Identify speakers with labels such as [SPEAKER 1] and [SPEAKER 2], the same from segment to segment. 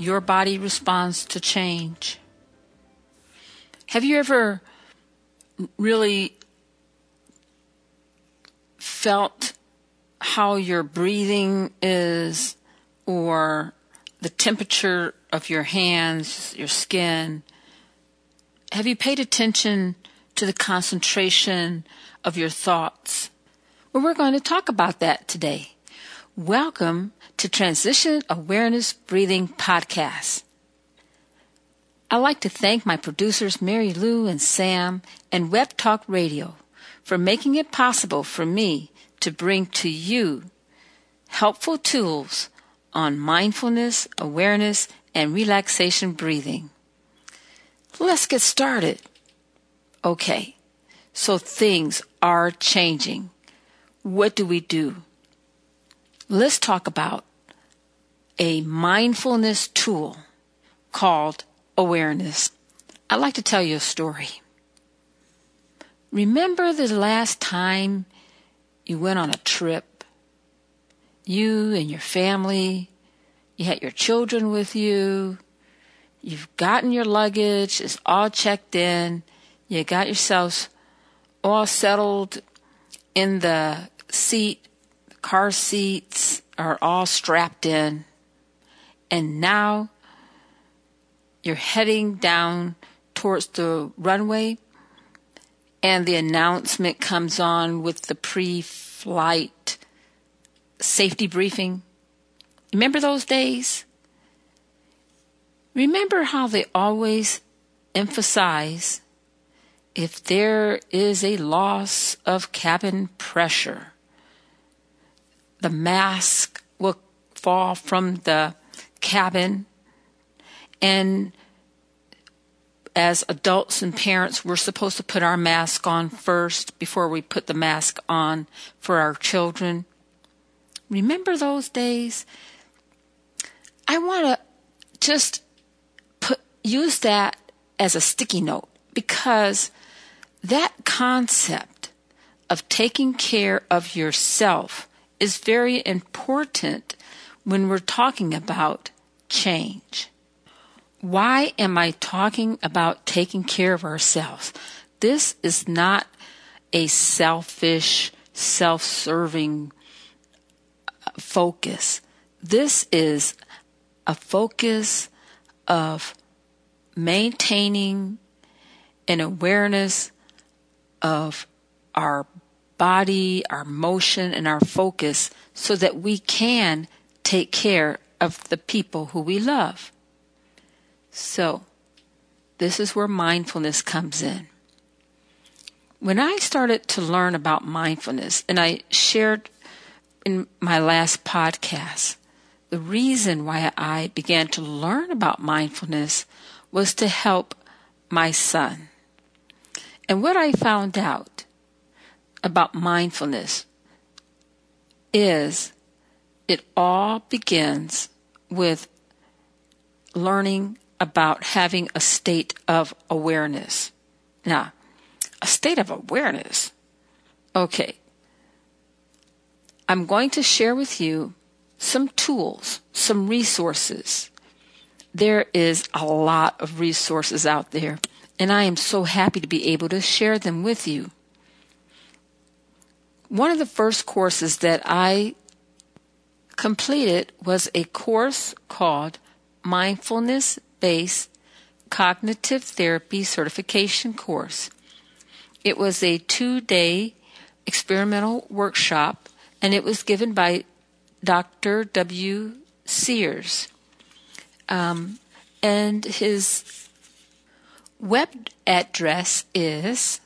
[SPEAKER 1] your body responds to change? Have you ever really felt how your breathing is or the temperature of your hands, your skin? Have you paid attention to the concentration of your thoughts? Well, we're going to talk about that today. Welcome to Transition Awareness Breathing Podcast. I'd like to thank my producers Mary Lou and Sam and Web Talk Radio for making it possible for me to bring to you helpful tools on mindfulness, awareness, and relaxation breathing. Let's get started. Okay, so things are changing what do we do? Let's talk about a mindfulness tool called awareness. I'd like to tell you a story. Remember the last time you went on a trip? You and your family, you had your children with you, you've gotten your luggage, it's all checked in, you got yourselves all settled in the seat, car seats are all strapped in, and now you're heading down towards the runway, and the announcement comes on with the pre flight safety briefing. Remember those days? Remember how they always emphasize if there is a loss of cabin pressure, the mask will fall from the cabin and as adults and parents, we're supposed to put our mask on first before we put the mask on for our children. Remember those days? I want to just put use that as a sticky note because that concept of taking care of yourself is very important when we're talking about change. Why am I talking about taking care of ourselves? This is not a selfish, self serving uh, focus. This is a focus of maintaining an awareness of our body, our motion, and our focus so that we can take care of the people who we love. So, this is where mindfulness comes in. When I started to learn about mindfulness, and I shared in my last podcast, the reason why I began to learn about mindfulness was to help my son. And what I found out about mindfulness is it all begins with learning about having a state of awareness. Now, a state of awareness. Okay. I'm going to share with you some tools, some resources. There is a lot of resources out there and I am so happy to be able to share them with you. One of the first courses that I completed was a course called Mindfulness Based Cognitive Therapy Certification Course. It was a two day experimental workshop and it was given by Dr. W. Sears. Um, and his web address is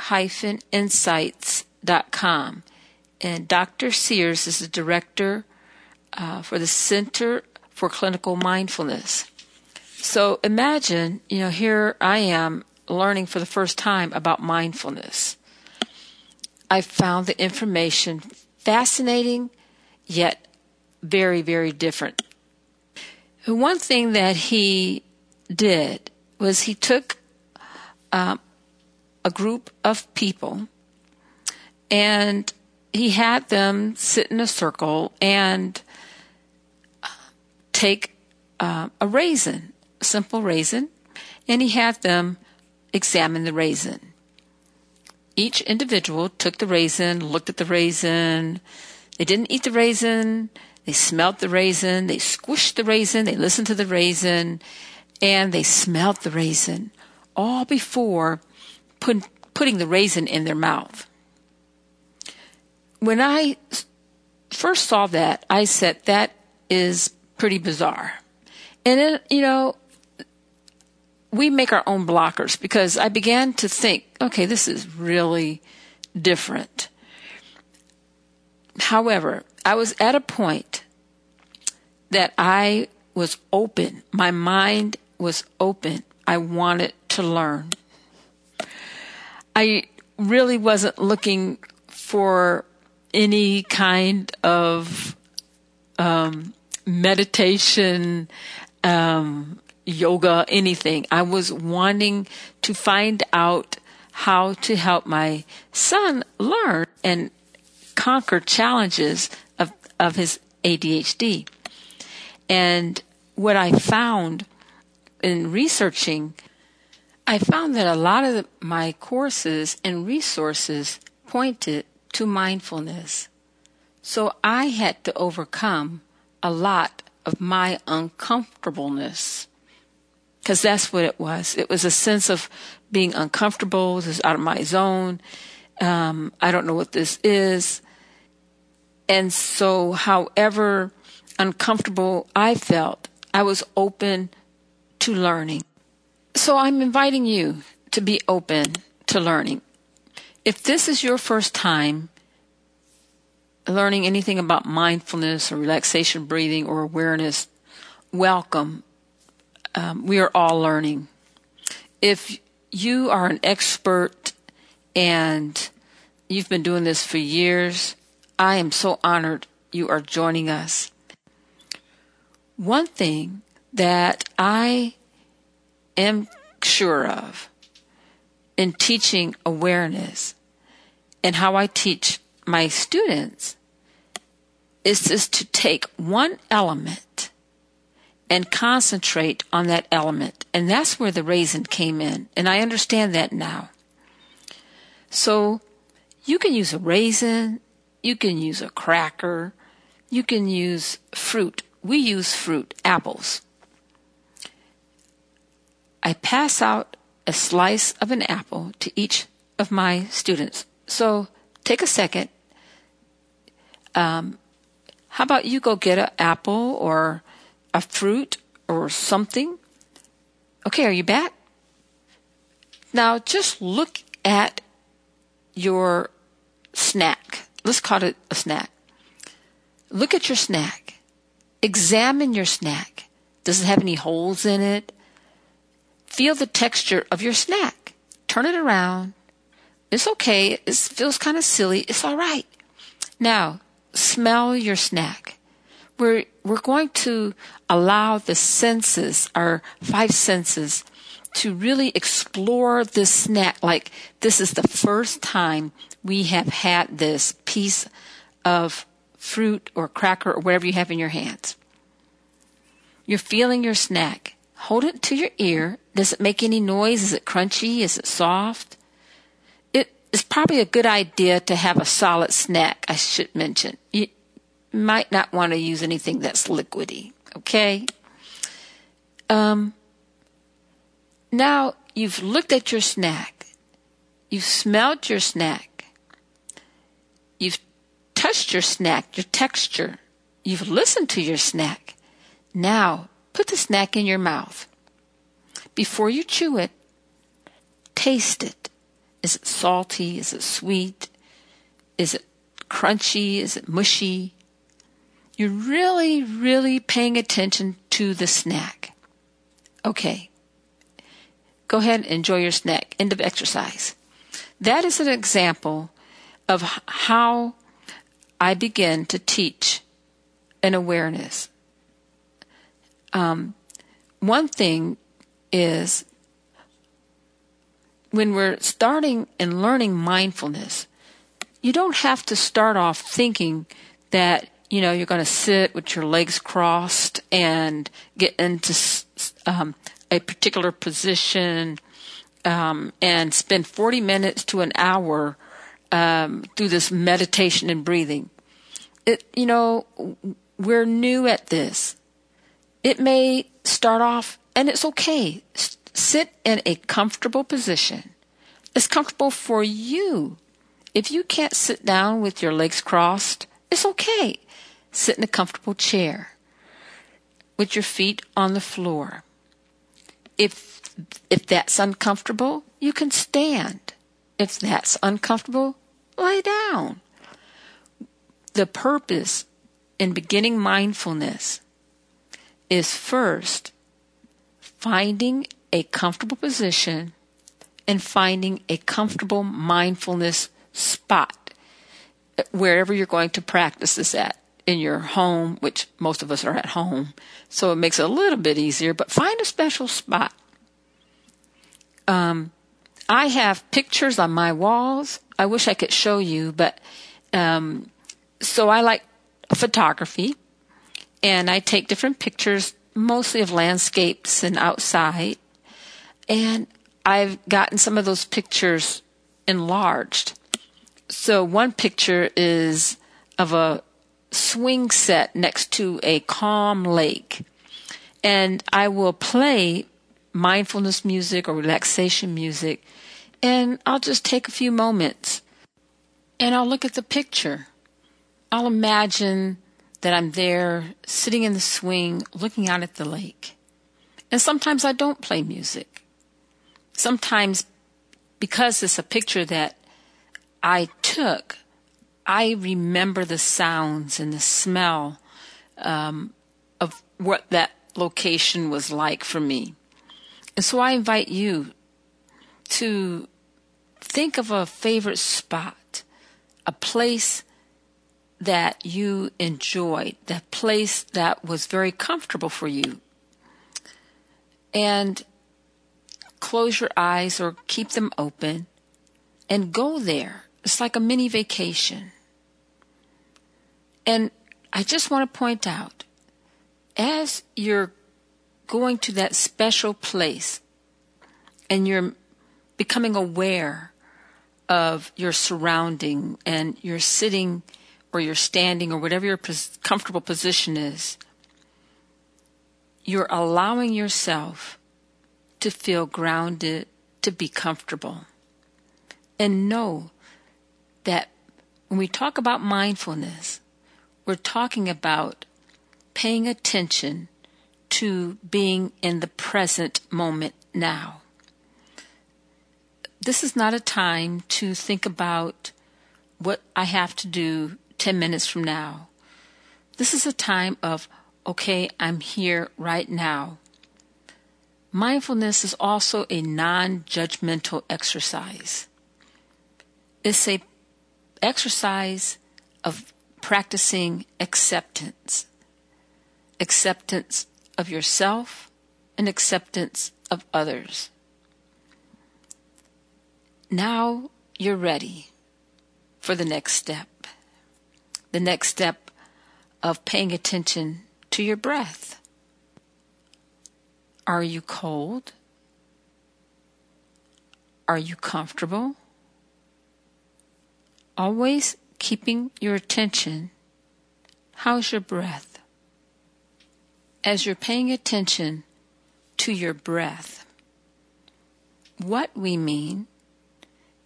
[SPEAKER 1] www.psych-insights.com. And Dr. Sears is the director uh, for the Center for Clinical Mindfulness. So imagine, you know, here I am learning for the first time about mindfulness. I found the information fascinating, yet very, very different. One thing that he did was he took um, a group of people and he had them sit in a circle and take uh, a raisin, a simple raisin, and he had them examine the raisin. Each individual took the raisin, looked at the raisin. They didn't eat the raisin. They smelled the raisin. They squished the raisin. They listened to the raisin and they smelled the raisin all before put, putting the raisin in their mouth. When I first saw that, I said, that is pretty bizarre. And then, you know, we make our own blockers because I began to think, okay, this is really different. However, I was at a point that I was open. My mind was open. I wanted to learn. Really wasn't looking for any kind of um, meditation, um, yoga, anything. I was wanting to find out how to help my son learn and conquer challenges of, of his ADHD. And what I found in researching, I found that a lot of my courses and resources pointed to mindfulness. So I had to overcome a lot of my uncomfortableness. Because that's what it was. It was a sense of being uncomfortable, this is out of my zone. Um, I don't know what this is. And so, however uncomfortable I felt, I was open to learning. So I'm inviting you to be open to learning. If this is your first time learning anything about mindfulness or relaxation breathing or awareness, welcome. Um, we are all learning. If you are an expert and you've been doing this for years, I am so honored you are joining us. One thing that I am sure of in teaching awareness and how I teach my students is just to take one element and concentrate on that element. And that's where the raisin came in. And I understand that now. So you can use a raisin, you can use a cracker, you can use fruit. We use fruit, apples. I pass out a slice of an apple to each of my students. So take a second. Um, how about you go get an apple or a fruit or something? Okay, are you back? Now just look at your snack. Let's call it a snack. Look at your snack. Examine your snack. Does it have any holes in it? Feel the texture of your snack. Turn it around. It's okay. It feels kind of silly. It's all right. Now, smell your snack. We're, we're going to allow the senses, our five senses, to really explore this snack like this is the first time we have had this piece of fruit or cracker or whatever you have in your hands. You're feeling your snack. Hold it to your ear. Does it make any noise? Is it crunchy? Is it soft? It is probably a good idea to have a solid snack, I should mention. You might not want to use anything that's liquidy, okay? Um, now you've looked at your snack. You've smelled your snack. You've touched your snack, your texture. You've listened to your snack. Now, put the snack in your mouth. Before you chew it, taste it. Is it salty? Is it sweet? Is it crunchy? Is it mushy? you're really, really paying attention to the snack. Okay. Go ahead and enjoy your snack. End of exercise. That is an example of how I begin to teach an awareness. Um, one thing is when we're starting and learning mindfulness, you don't have to start off thinking that you know you're going to sit with your legs crossed and get into um, a particular position um, and spend 40 minutes to an hour um, through this meditation and breathing. It, you know, we're new at this. It may start off, and it's okay. sit in a comfortable position. It's comfortable for you. If you can't sit down with your legs crossed, it's okay. Sit in a comfortable chair with your feet on the floor. If if that's uncomfortable, you can stand. If that's uncomfortable, lay down. The purpose in beginning mindfulness is first finding a comfortable position and finding a comfortable mindfulness spot wherever you're going to practice this at in your home, which most of us are at home, so it makes it a little bit easier, but find a special spot. Um, I have pictures on my walls. I wish I could show you, but um, so I like photography, and I take different pictures, mostly of landscapes and outside. And I've gotten some of those pictures enlarged. So one picture is of a swing set next to a calm lake. And I will play mindfulness music or relaxation music, and I'll just take a few moments and I'll look at the picture I'll imagine that I'm there sitting in the swing looking out at the lake. And sometimes I don't play music. Sometimes because it's a picture that I took, I remember the sounds and the smell um, of what that location was like for me. And so I invite you to think of a favorite spot, a place that you enjoyed, that place that was very comfortable for you. And close your eyes or keep them open and go there. It's like a mini vacation. And I just want to point out as you're going to that special place and you're becoming aware of your surrounding and you're sitting or you're standing or whatever your pos- comfortable position is, you're allowing yourself to feel grounded, to be comfortable. And know that when we talk about mindfulness, we're talking about paying attention to being in the present moment now. This is not a time to think about what I have to do 10 minutes from now. This is a time of, okay, I'm here right now. Mindfulness is also a non judgmental exercise. It's a exercise of practicing acceptance. Acceptance of yourself and acceptance of others. Now you're ready for the next step the next step of paying attention to your breath. Are you cold? Are you comfortable? Always keeping your attention. How's your breath? As you're paying attention to your breath, what we mean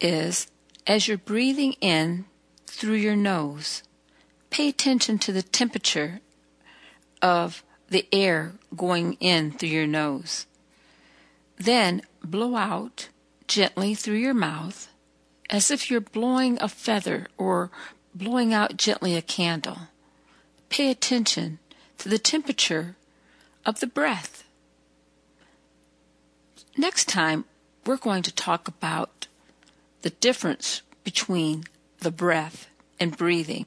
[SPEAKER 1] is as you're breathing in through your nose, pay attention to the temperature of the air going in through your nose. Then blow out gently through your mouth as if you're blowing a feather or blowing out gently a candle. pay attention to the temperature of the breath. Next time, we're going to talk about the difference between the breath and breathing.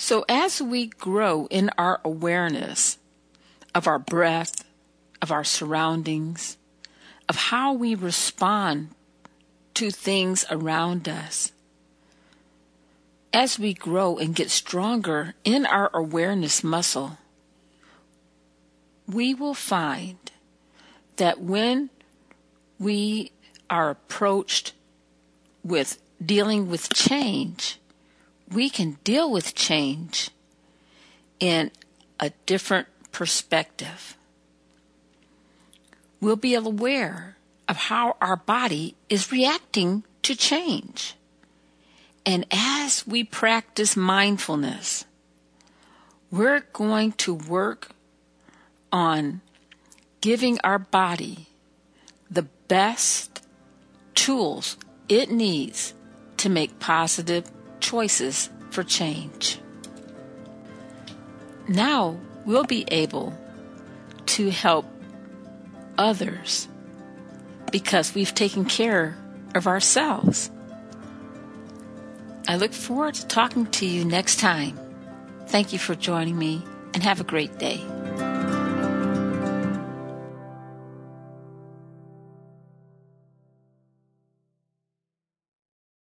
[SPEAKER 1] So, as we grow in our awareness of our breath, of our surroundings, of how we respond to things around us, as we grow and get stronger in our awareness muscle, we will find that when we are approached with dealing with change, we can deal with change in a different perspective. We'll be aware of how our body is reacting to change. And as we practice mindfulness, we're going to work on giving our body the best tools it needs to make positive choices for change. Now we'll be able to help others because we've taken care of ourselves. I look forward to talking to you next time. Thank you for joining me and have a great day.